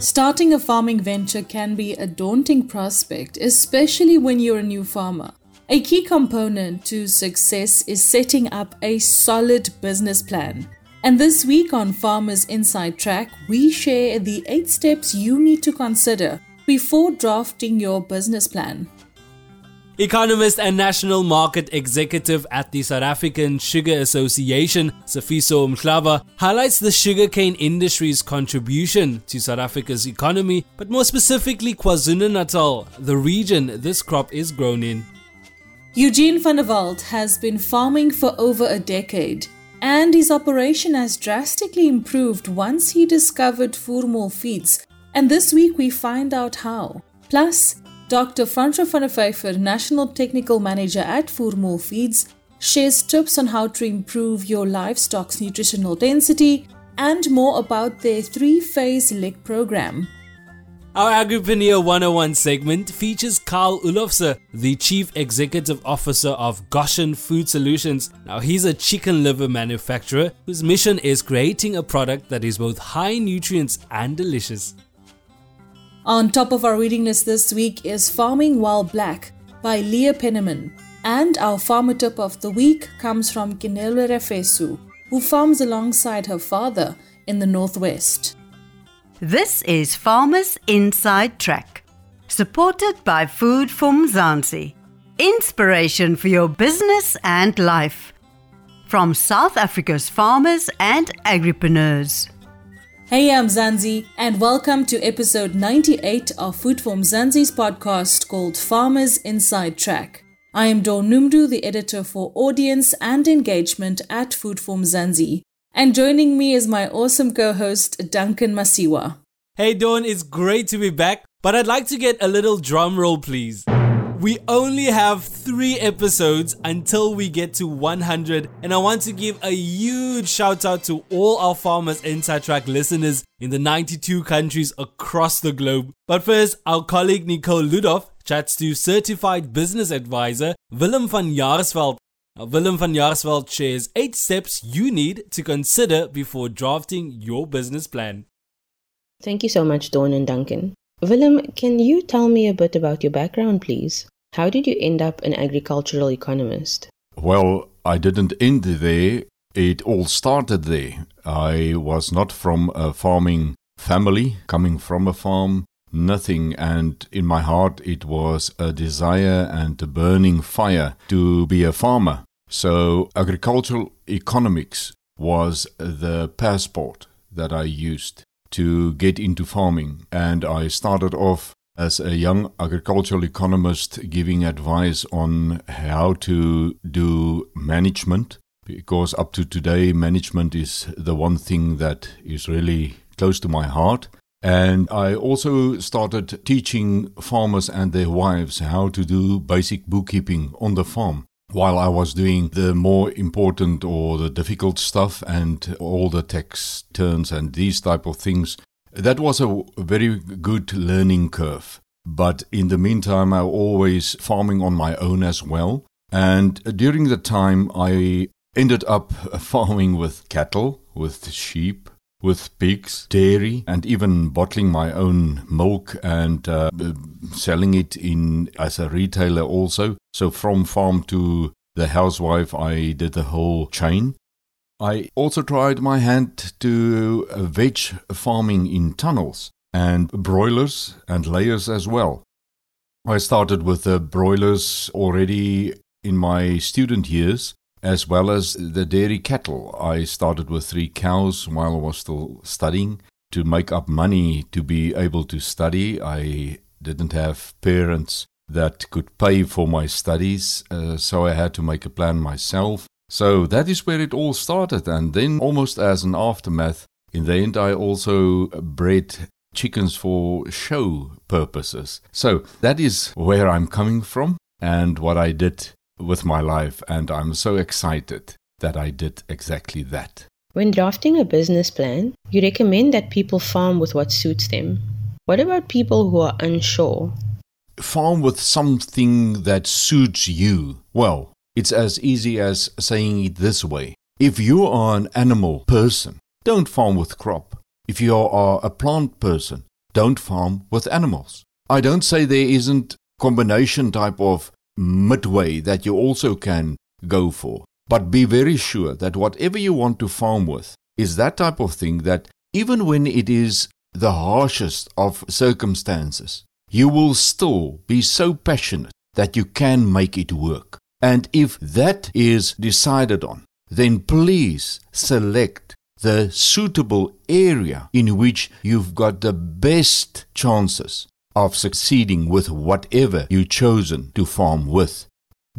Starting a farming venture can be a daunting prospect, especially when you're a new farmer. A key component to success is setting up a solid business plan. And this week on Farmers Inside Track, we share the eight steps you need to consider before drafting your business plan. Economist and National Market Executive at the South African Sugar Association, Sifiso Mhlaba, highlights the sugarcane industry's contribution to South Africa's economy, but more specifically KwaZulu-Natal, the region this crop is grown in. Eugene van der Walt has been farming for over a decade, and his operation has drastically improved once he discovered Voermol feeds, and this week we find out how. Plus, Dr. Van der National Technical Manager at Voermol Feeds, shares tips on how to improve your livestock's nutritional density and more about their three phase lick program. Our Agripreneur 101 segment features Carl Olofse, the Chief Executive Officer of Goshen Food Solutions. Now, he's a chicken liver manufacturer whose mission is creating a product that is both high nutrients and delicious. On top of our reading list this week is Farming While Black by Leah Penniman. And our farmer tip of the week comes from Kinelwe Refesu, who farms alongside her father in the Northwest. This is Farmers Inside Track, supported by Food for Mzansi. Inspiration for your business and life. From South Africa's farmers and agripreneurs. Hey, I'm Zanzi, and welcome to episode 98 of Food for Mzansi's podcast called Farmers Inside Track. I am Dawn Numdu, the editor for audience and engagement at Food for Mzansi. And joining me is my awesome co host, Duncan Masiwa. Hey, Dawn, it's great to be back, but I'd like to get a little drum roll, please. We only have three episodes until we get to 100, and I want to give a huge shout out to all our Farmers Inside Track listeners in the 92 countries across the globe. But first, our colleague Nicole Ludov chats to certified business advisor Willem van Jaarsveld. Now, Willem van Jaarsveld shares eight steps you need to consider before drafting your business plan. Thank you so much, Dawn and Duncan. Willem, can you tell me a bit about your background, please? How did you end up an agricultural economist? Well, I didn't end there. It all started there. I was not from a farming family, coming from a farm, nothing. And in my heart, it was a desire and a burning fire to be a farmer. So, agricultural economics was the passport that I used to get into farming. And I started off as a young agricultural economist giving advice on how to do management. Because up to today, management is the one thing that is really close to my heart. And I also started teaching farmers and their wives how to do basic bookkeeping on the farm while I was doing the more important or the difficult stuff and all the tax turns and these type of things, that was a very good learning curve. But in the meantime, I was always farming on my own as well. And during the time, I ended up farming with cattle, with sheep, with pigs, dairy, and even bottling my own milk and uh, selling it in as a retailer also. So from farm to the housewife, I did the whole chain. I also tried my hand to veg farming in tunnels and broilers and layers as well. I started with the broilers already in my student years as well as the dairy cattle. I started with three cows while I was still studying. To make up money to be able to study, I didn't have parents that could pay for my studies, uh, so I had to make a plan myself. So that is where it all started. And then, almost as an aftermath, in the end, I also bred chickens for show purposes. So that is where I'm coming from and what I did with my life, and I'm so excited that I did exactly that. When drafting a business plan, you recommend that people farm with what suits them. What about people who are unsure? Farm with something that suits you. Well, it's as easy as saying it this way. If you are an animal person, don't farm with crop. If you are a plant person, don't farm with animals. I don't say there isn't combination type of midway that you also can go for. But be very sure that whatever you want to farm with is that type of thing that even when it is the harshest of circumstances, you will still be so passionate that you can make it work. And if that is decided on, then please select the suitable area in which you've got the best chances of succeeding with whatever you've chosen to farm with.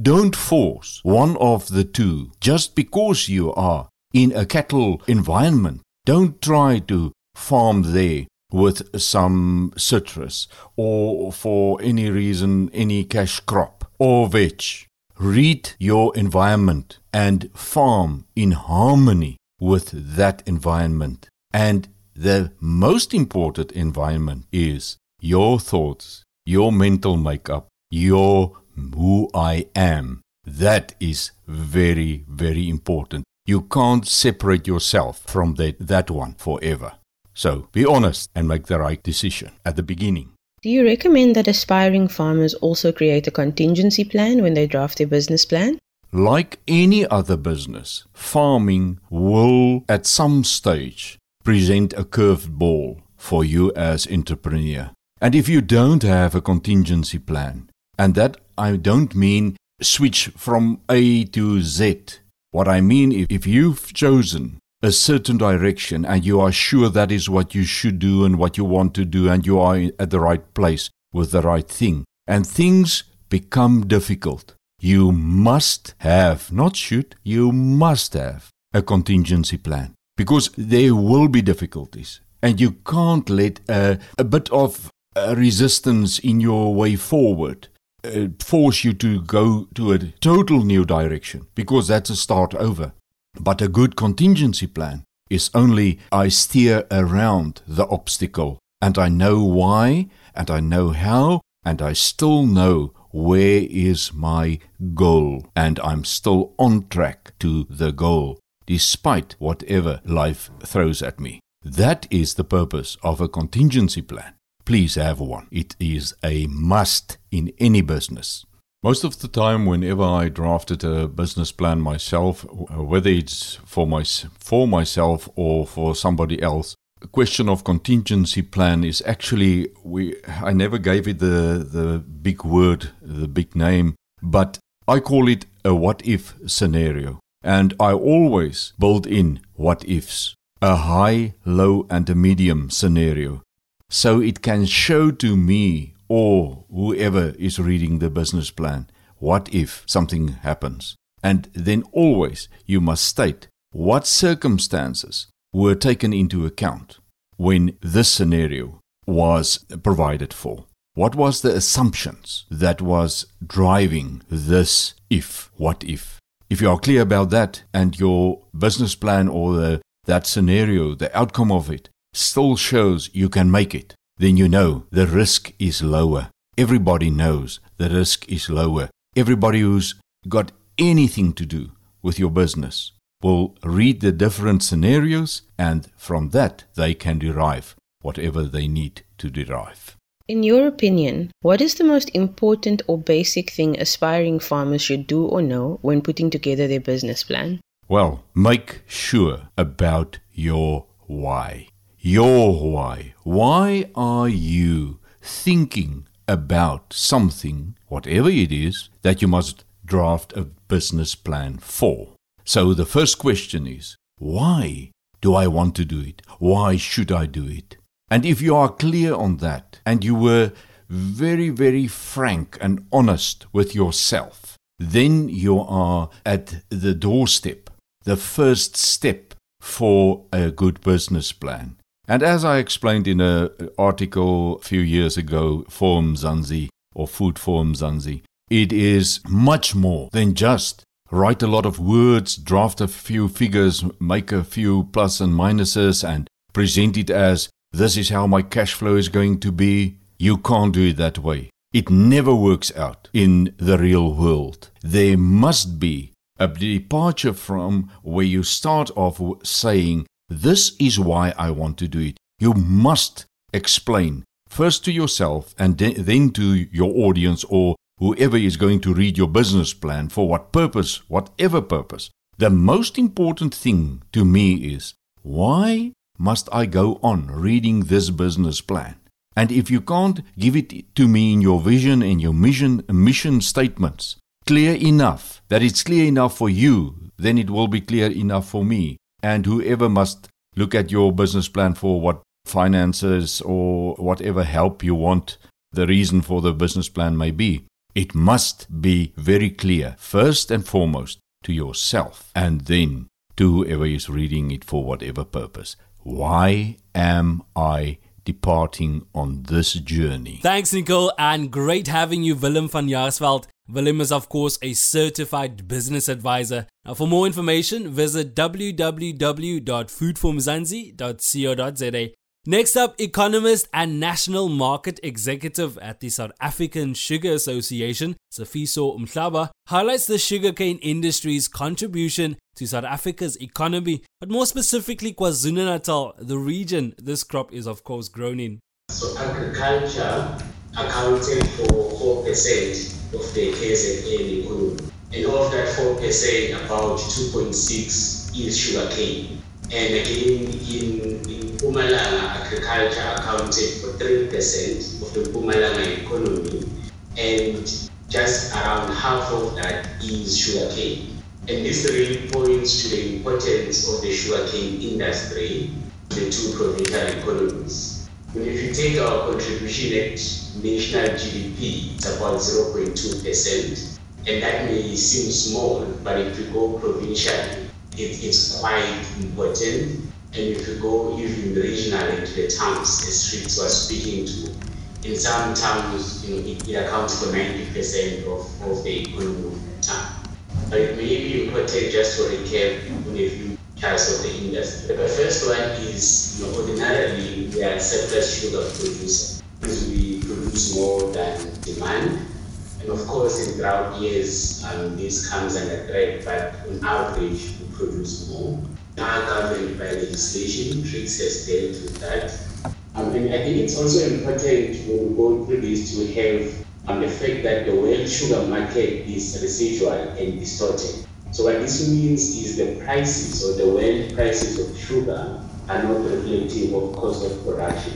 Don't force one of the two just because you are in a cattle environment. Don't try to farm there with some citrus or for any reason any cash crop or veg. Read your environment and farm in harmony with that environment. And the most important environment is your thoughts, your mental makeup, your who I am. That is very, very important. You can't separate yourself from that, that one forever. So be honest and make the right decision at the beginning. Do you recommend that aspiring farmers also create a contingency plan when they draft their business plan? Like any other business, farming will at some stage present a curved ball for you as entrepreneur. And if you don't have a contingency plan, and that I don't mean switch from A to Z. What I mean, if, if you've chosen a certain direction and you are sure that is what you should do and what you want to do, and you are at the right place with the right thing, and things become difficult, you must have, not should, you must have a contingency plan because there will be difficulties and you can't let a, bit of a resistance in your way forward uh, force you to go to a total new direction because that's a start over. But a good contingency plan is only I steer around the obstacle and I know why and I know how and I still know where is my goal and I'm still on track to the goal despite whatever life throws at me. That is the purpose of a contingency plan please have one. It is a must in any business. Most of the time, whenever I drafted a business plan myself, uh, whether it's for, my, for myself or for somebody else, the question of contingency plan is actually we I never gave it the the big word, the big name, but I call it a what if scenario. And I always build in what ifs. A high, low and a medium scenario so it can show to me or whoever is reading the business plan what if something happens. And then always you must state what circumstances were taken into account when this scenario was provided for. What was the assumptions that was driving this if, what if? If you are clear about that and your business plan or the, that scenario, the outcome of it still shows you can make it, then you know the risk is lower. Everybody knows the risk is lower. Everybody who's got anything to do with your business will read the different scenarios, and from that, they can derive whatever they need to derive. In your opinion, what is the most important or basic thing aspiring farmers should do or know when putting together their business plan? Well, make sure about your why. Your why. Why are you thinking about something, whatever it is, that you must draft a business plan for? So the first question is why do I want to do it? Why should I do it? And if you are clear on that and you were very, very frank and honest with yourself, then you are at the doorstep, the first step for a good business plan. And as I explained in an article a few years ago for Mzansi or Food for Mzansi, it is much more than just write a lot of words, draft a few figures, make a few plus and minuses, and present it as this is how my cash flow is going to be. You can't do it that way. It never works out in the real world. There must be a departure from where you start off saying, this is why I want to do it. You must explain first to yourself and then to your audience or whoever is going to read your business plan for what purpose, whatever purpose. The most important thing to me is why must I go on reading this business plan? And if you can't give it to me in your vision and your mission mission statements clear enough that it's clear enough for you, then it will be clear enough for me and whoever must look at your business plan for what finances or whatever help you want the reason for the business plan may be. It must be very clear, first and foremost, to yourself and then to whoever is reading it for whatever purpose. Why am I departing on this journey? Thanks, Nicole, and great having you, Willem van Jaarsveld. Willem is, of course, a certified business advisor. Now, for more information, visit www.foodformzansi.co.za. Next up, economist and national market executive at the South African Sugar Association, Sifiso Mhlaba, highlights the sugarcane industry's contribution to South Africa's economy, but more specifically KwaZulu-Natal, the region this crop is of course grown in. So agriculture accounted for 4% of the KZN economy. And of that 4%, about 2.6 is sugarcane. And again, in, in Mpumalanga, agriculture accounted for 3% of the Mpumalanga economy. And just around half of that is sugarcane. And this really points to the importance of the sugarcane industry the two provincial economies. And if you take our contribution at national GDP, it's about 0.2%. And that may seem small, but if you go provincially, it is quite important. And if you go even regionally to the towns, the streets we're speaking to, in some towns, you know, it, it accounts for 90% of, of the economy of the town. But it may be important just to recap on a few parts of the industry. The first one is, you know, ordinarily we are surplus sugar producer because we produce more than demand. And of course, in drought years, um, this comes under threat, but on average, we produce more. Our government by legislation treats us dealt with that. Um, and I think it's also important when we go through this to have um, the fact that the world sugar market is residual and distorted. So what this means is the prices or the world prices of sugar are not reflective of cost of production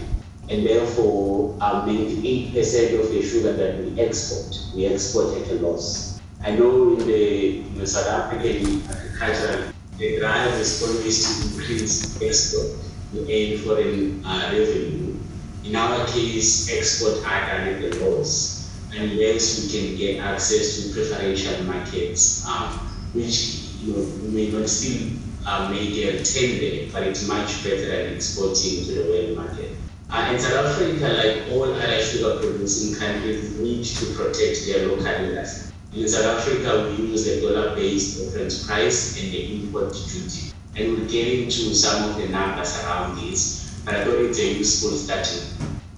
and therefore um, 98% of the sugar that we export, we export at a loss. I know in the, in the South African agriculture, the drive is always to increase export to aid foreign uh, revenue. In our case, export are at a loss, unless we can get access to preferential markets, um, which you may not still uh, a tender, but it's much better than exporting to the world market. Uh, in South Africa, like all other sugar producing countries, need to protect their local industry. In South Africa, we use the dollar based reference price and the import duty. And we'll get into some of the numbers around this, but I thought it's a useful starting.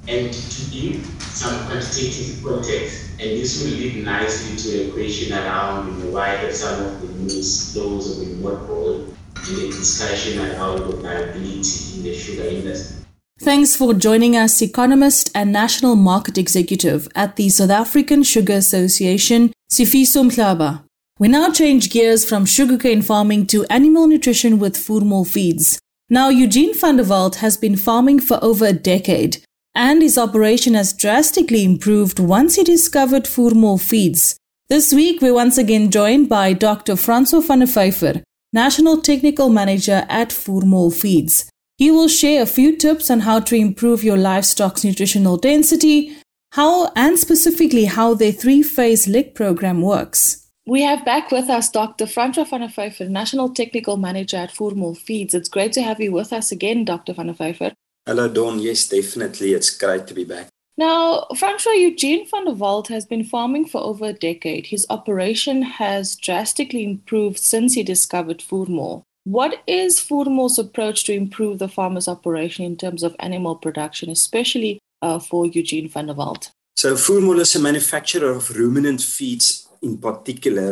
And to give some quantitative context, and this will lead nicely to a question around you know, why have some of the mothballed and the discussion around the viability in the sugar industry. Thanks for joining us, economist and national market executive at the South African Sugar Association, Sifiso Mhlaba. We now change gears from sugarcane farming to animal nutrition with Voermol Feeds. Now, Eugene van der Walt has been farming for over a decade, and his operation has drastically improved once he discovered Voermol Feeds. This week, we're once again joined by Dr. Francois van der Vyver, National Technical Manager at Voermol Feeds. He will share a few tips on how to improve your livestock's nutritional density, how and specifically how their three-phase lick program works. We have back with us Dr. Francois van der Vyver, National Technical Manager at Voermol Feeds. It's great to have you with us again, Dr. van der Vyver. Hello, Dawn. Yes, definitely. It's great to be back. Now, Francois Eugene van der Walt has been farming for over a decade. His operation has drastically improved since he discovered Voermol. What is Voermol's approach to improve the farmer's operation in terms of animal production, especially uh, for Eugene van der Walt? So, Voermol is a manufacturer of ruminant feeds in particular,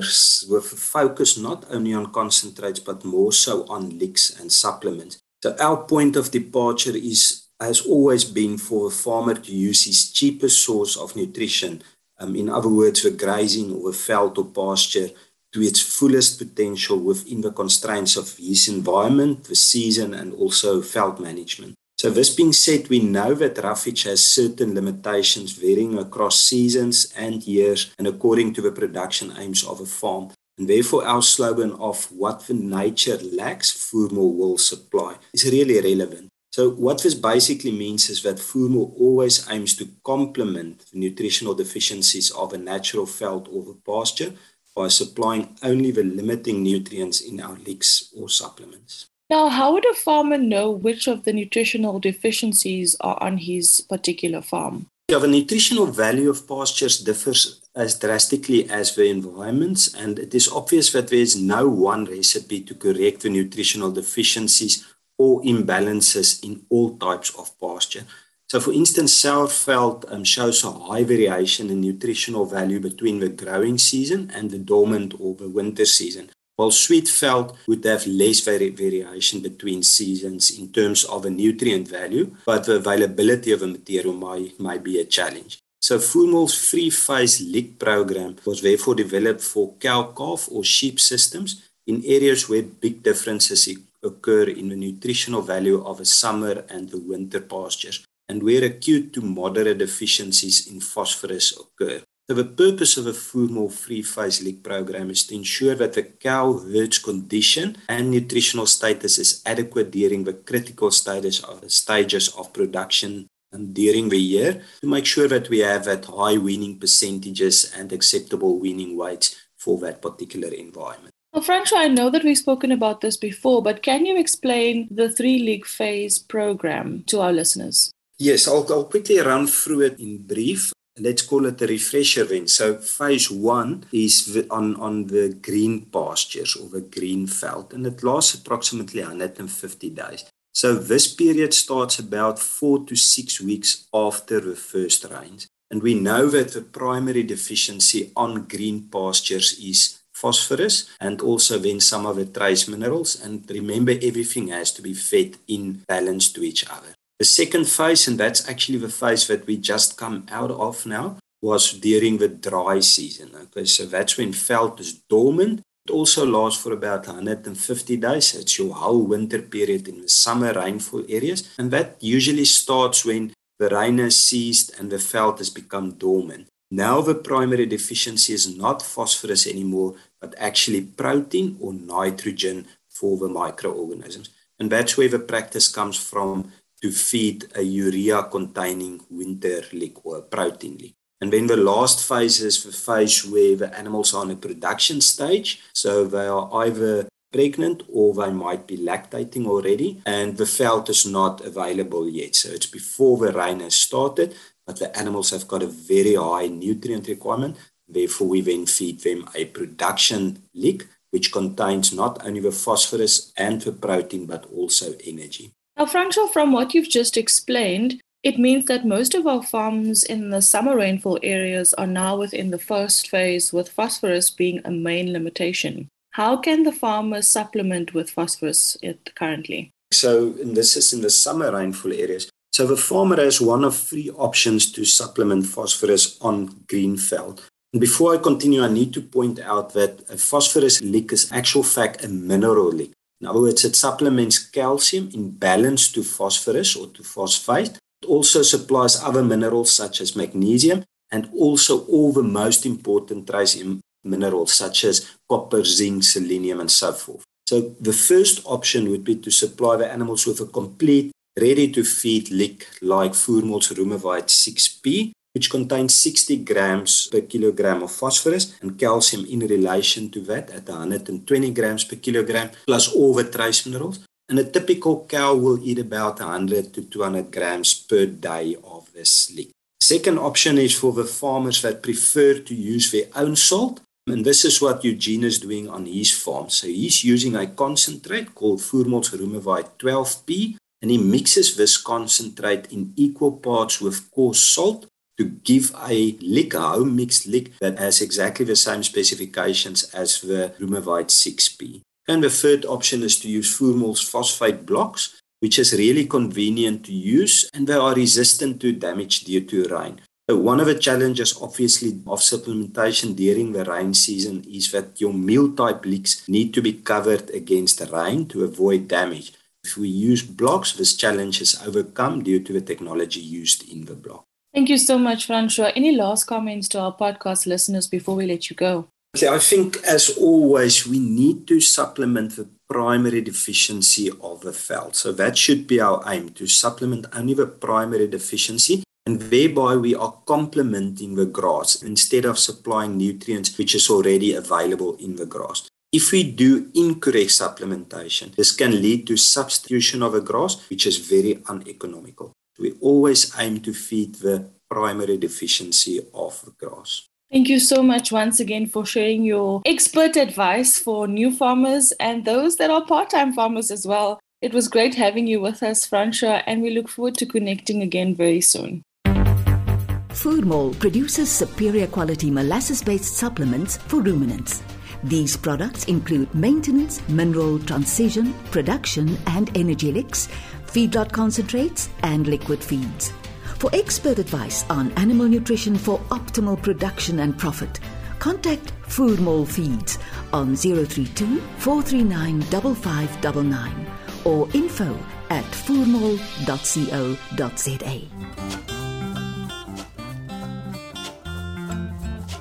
with a focus not only on concentrates but more so on licks and supplements. So, our point of departure is has always been for a farmer to use his cheapest source of nutrition, um, in other words, for grazing or a veld or pasture, to its fullest potential within the constraints of his environment, the season, and also veld management. So, this being said, we know that roughage has certain limitations varying across seasons and years and according to the production aims of a farm. And therefore, our slogan of what the nature lacks, Voermol will supply is really relevant. So, what this basically means is that Voermol always aims to complement the nutritional deficiencies of a natural veld or a pasture by supplying only the limiting nutrients in our licks or supplements. Now, how would a farmer know which of the nutritional deficiencies are on his particular farm? Yeah, the nutritional value of pastures differs as drastically as the environments, and it is obvious that there is no one recipe to correct the nutritional deficiencies or imbalances in all types of pasture. So, for instance, Sauerfeld um, shows a high variation in nutritional value between the growing season and the dormant or the winter season while Sweetveld would have less vari- variation between seasons in terms of a nutrient value, but the availability of a material might, might be a challenge. So Voermol's free phase lick program was therefore developed for cow calf or sheep systems in areas where big differences occur in the nutritional value of a summer and the winter pastures and where acute to moderate deficiencies in phosphorus occur. So the purpose of a Voermol free phase lick program is to ensure that the cow herd's condition and nutritional status is adequate during the critical stages of the stages of production and during the year to make sure that we have that high weaning percentages and acceptable weaning weights for that particular environment. Well, Francois, I know that we've spoken about this before, but can you explain the three lick phase program to our listeners? Yes, I'll, I'll quickly run through it in brief let's call it a refresher then. So phase one is on, on the green pastures or the green veld, and it lasts approximately 150 days. So this period starts about four to six weeks after the first rains. And we know that the primary deficiency on green pastures is phosphorus and also then some of the trace minerals. And remember, everything has to be fed in balance to each other. The second phase, and that's actually the phase that we just come out of now, was during the dry season. Okay, so that's when veld is dormant. It also lasts for about 150 days. It's your whole winter period in the summer rainfall areas. And that usually starts when the rain has ceased and the veld has become dormant. Now the primary deficiency is not phosphorus anymore, but actually protein or nitrogen for the microorganisms. And that's where the practice comes from to feed a urea containing winter lick or protein lick. And then the last phase is the phase where the animals are in a production stage. So they are either pregnant or they might be lactating already, and the veld is not available yet. So it's before the rain has started, but the animals have got a very high nutrient requirement. Therefore, we then feed them a production lick, which contains not only the phosphorus and the protein, but also energy. Now, Francois, from what you've just explained, it means that most of our farms in the summer rainfall areas are now within the first phase, with phosphorus being a main limitation. How can the farmers supplement with phosphorus currently? So, this is in the summer rainfall areas. So, the farmer has one of three options to supplement phosphorus on green. And before I continue, I need to point out that a phosphorus lick is actual fact a mineral lick. In other words, it supplements calcium in balance to phosphorus or to phosphate. It also supplies other minerals such as magnesium and also all the most important trace minerals such as copper, zinc, selenium, and so forth. So the first option would be to supply the animals with a complete, ready to feed lick like Voermol's Rumavite 6P, which contains 60 grams per kilogram of phosphorus and calcium in relation to that at 120 grams per kilogram, plus all the trace minerals. And a typical cow will eat about 100 to 200 grams per day of this lick. Second option is for the farmers that prefer to use their own salt. And this is what Eugene is doing on his farm. So he's using a concentrate called Voermol's Rumavite 12P, and he mixes this concentrate in equal parts with coarse salt to give a a home mixed lick that has exactly the same specifications as the Rumavite 6P. And the third option is to use Voermol's phosphate blocks. which is really convenient to use and they are resistant to damage due to rain. One of the challenges, obviously, of supplementation during the rain season is that your meal type leeks need to be covered against the rain to avoid damage. If we use blocks, this challenge is overcome due to the technology used in the block. Thank you so much, Francois. Any last comments to our podcast listeners before we let you go? I think, as always, we need to supplement the primary deficiency of the veld. So that should be our aim to supplement only the primary deficiency and thereby we are complementing the grass instead of supplying nutrients which is already available in the grass. If we do incorrect supplementation, this can lead to substitution of a grass, which is very uneconomical. We always aim to feed the primary deficiency of the grass. Thank you so much once again for sharing your expert advice for new farmers and those that are part time farmers as well. It was great having you with us, Francois, and we look forward to connecting again very soon. Voermol produces superior quality molasses based supplements for ruminants. These products include maintenance, mineral transition, production, and energy licks, feedlot concentrates, and liquid feeds. For expert advice on animal nutrition for optimal production and profit, contact Voermol Feeds on 032 439 5599 or info at voermol.co.za.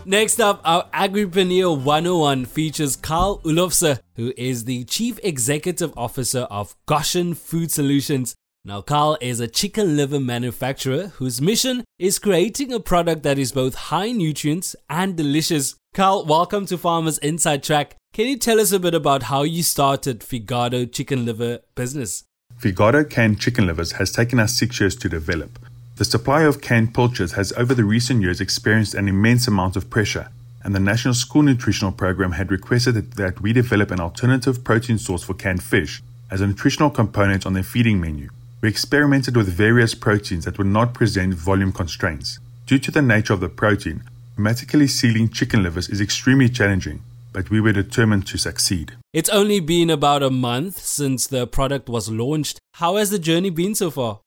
Next up, our Agripreneur 101 features Carl Olofse, who is the Chief Executive Officer of Goshen Food Solutions. Now, Carl is a chicken liver manufacturer whose mission is creating a product that is both high nutrients and delicious. Carl, welcome to Farmers Inside Track. Can you tell us a bit about how you started Figado Chicken Liver business? Figado canned chicken livers has taken us six years to develop. The supply of canned pilchards has over the recent years experienced an immense amount of pressure, and the National School Nutritional Program had requested that we develop an alternative protein source for canned fish as a nutritional component on their feeding menu. We experimented with various proteins that would not present volume constraints. Due to the nature of the protein, hermetically sealing chicken livers is extremely challenging, but we were determined to succeed. It's only been about a month since the product was launched. How has the journey been so far?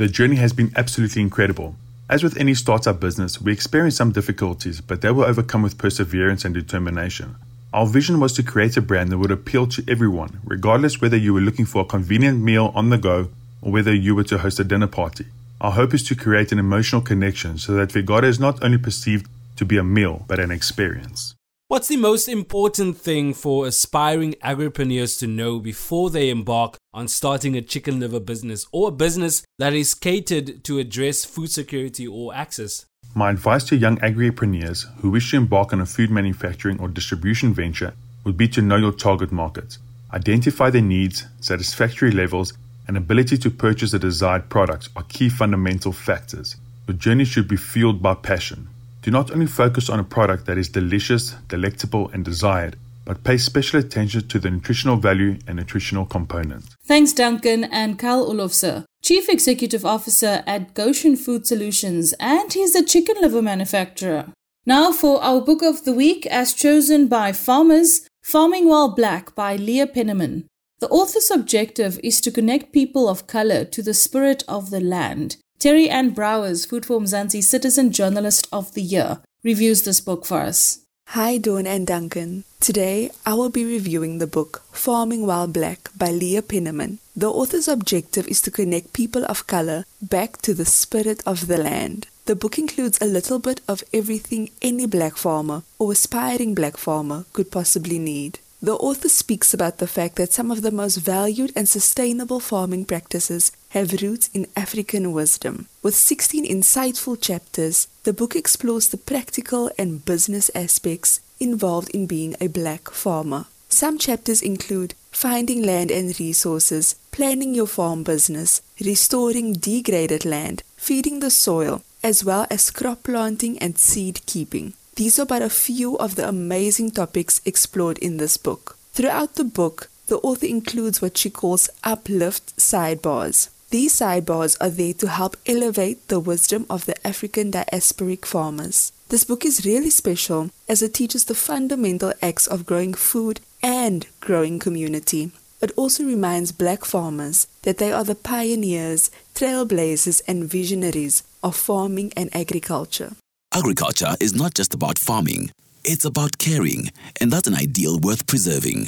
The journey has been absolutely incredible. As with any startup business, we experienced some difficulties, but they were overcome with perseverance and determination. Our vision was to create a brand that would appeal to everyone, regardless whether you were looking for a convenient meal on the go or whether you were to host a dinner party. Our hope is to create an emotional connection so that Figado is not only perceived to be a meal, but an experience. What's the most important thing for aspiring agripreneurs to know before they embark on starting a chicken liver business or a business that is catered to address food security or access? My advice to young agripreneurs who wish to embark on a food manufacturing or distribution venture would be to know your target market, identify their needs, satisfactory levels, and ability to purchase the desired product are key fundamental factors. Your journey should be fueled by passion, do not only focus on a product that is delicious, delectable, and desired, but pay special attention to the nutritional value and nutritional component. Thanks, Duncan and Carl Olofse, Chief Executive Officer at Goshen Food Solutions, and he's a chicken liver manufacturer. Now for our book of the week, as chosen by farmers, Farming While Black by Leah Penniman. The author's objective is to connect people of color to the spirit of the land Terry Ann Browers, Food for Mzansi Citizen Journalist of the Year, reviews this book for us. Hi, Dawn and Duncan. Today, I will be reviewing the book Farming While Black by Leah Penniman. The author's objective is to connect people of color back to the spirit of the land. The book includes a little bit of everything any black farmer or aspiring black farmer could possibly need. The author speaks about the fact that some of the most valued and sustainable farming practices have roots in African wisdom. With 16 insightful chapters, the book explores the practical and business aspects involved in being a black farmer. Some chapters include finding land and resources, planning your farm business, restoring degraded land, feeding the soil, as well as crop planting and seed keeping. These are but a few of the amazing topics explored in this book. Throughout the book, the author includes what she calls uplift sidebars. These sidebars are there to help elevate the wisdom of the African diasporic farmers. This book is really special as it teaches the fundamental acts of growing food and growing community. it also reminds black farmers that they are the pioneers, trailblazers, and visionaries of farming and agriculture. Agriculture is not just about farming, it's about caring, and that's an ideal worth preserving.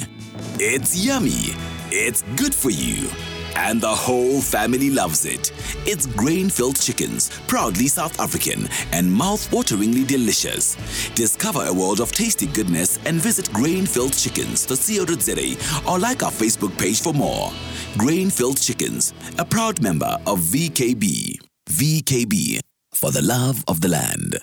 It's yummy, it's good for you, and the whole family loves it. It's grain filled chickens, proudly South African and mouth wateringly delicious. Discover a world of tasty goodness and visit grainfilledchickens.co.za or like our Facebook page for more. Grain Filled Chickens, a proud member of VKB. VKB, for the love of the land.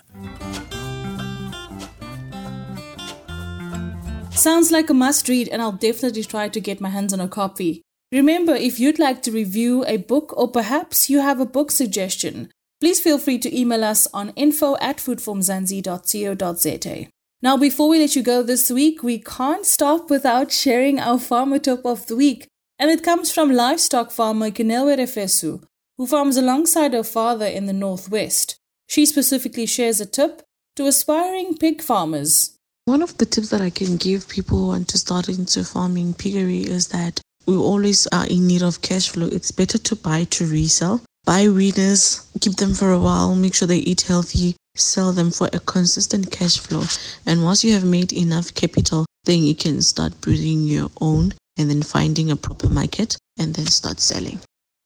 Sounds like a must read, and I'll definitely try to get my hands on a copy. Remember, if you'd like to review a book or perhaps you have a book suggestion, please feel free to email us on info at foodformzansi.co.za. Now, before we let you go this week, we can't stop without sharing our farmer tip of the week, and it comes from livestock farmer Kinelwe Refesu, who farms alongside her father in the Northwest. She specifically shares a tip to aspiring pig farmers. One of the tips that I can give people who want to start into farming piggery is that we always are in need of cash flow. It's better to buy to resell. Buy weaners, keep them for a while, make sure they eat healthy, sell them for a consistent cash flow. And once you have made enough capital, then you can start breeding your own and then finding a proper market and then start selling.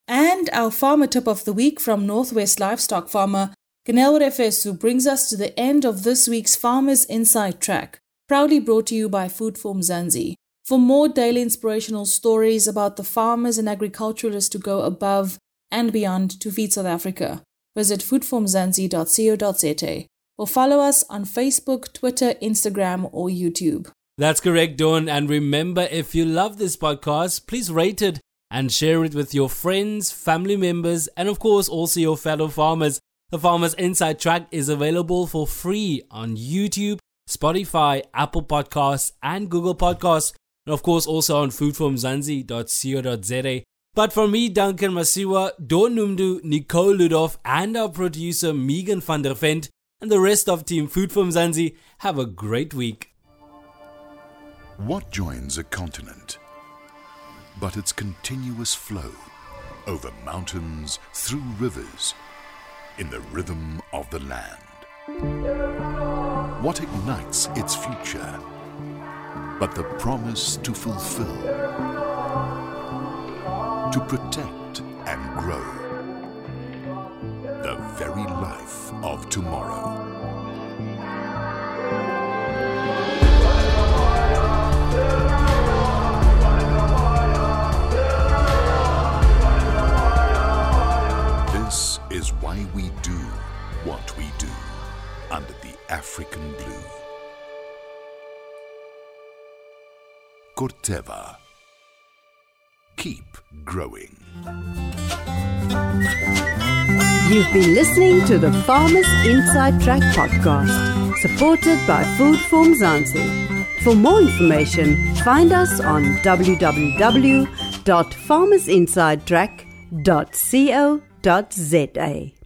And our farmer tip of the week from Northwest Livestock Farmer Ganel Refesu brings us to the end of this week's Farmers Inside Track, proudly brought to you by Food for. For more daily inspirational stories about the farmers and agriculturalists to go above and beyond to feed South Africa, visit foodformzansi.co.za or follow us on Facebook, Twitter, Instagram, or YouTube. That's correct, Dawn. And remember, if you love this podcast, please rate it and share it with your friends, family members, and of course, also your fellow farmers. The Farmers Inside Track is available for free on YouTube, Spotify, Apple Podcasts, and Google Podcasts, and of course also on foodformzansi.co.za. But for me, Duncan Masiwa, Dawn Numdu, Nicole Ludov, and our producer Megan van der Vent, and the rest of Team Food for Mzansi, have a great week. What joins a continent? But its continuous flow over mountains, through rivers, in the rhythm of the land. What ignites its future? But the promise to fulfill, to protect and grow the very life of tomorrow. African blue. Corteva. Keep growing. You've been listening to the Farmers Inside Track podcast, supported by Food for Mzansi. For more information, find us on www.farmersinsidetrack.co.za.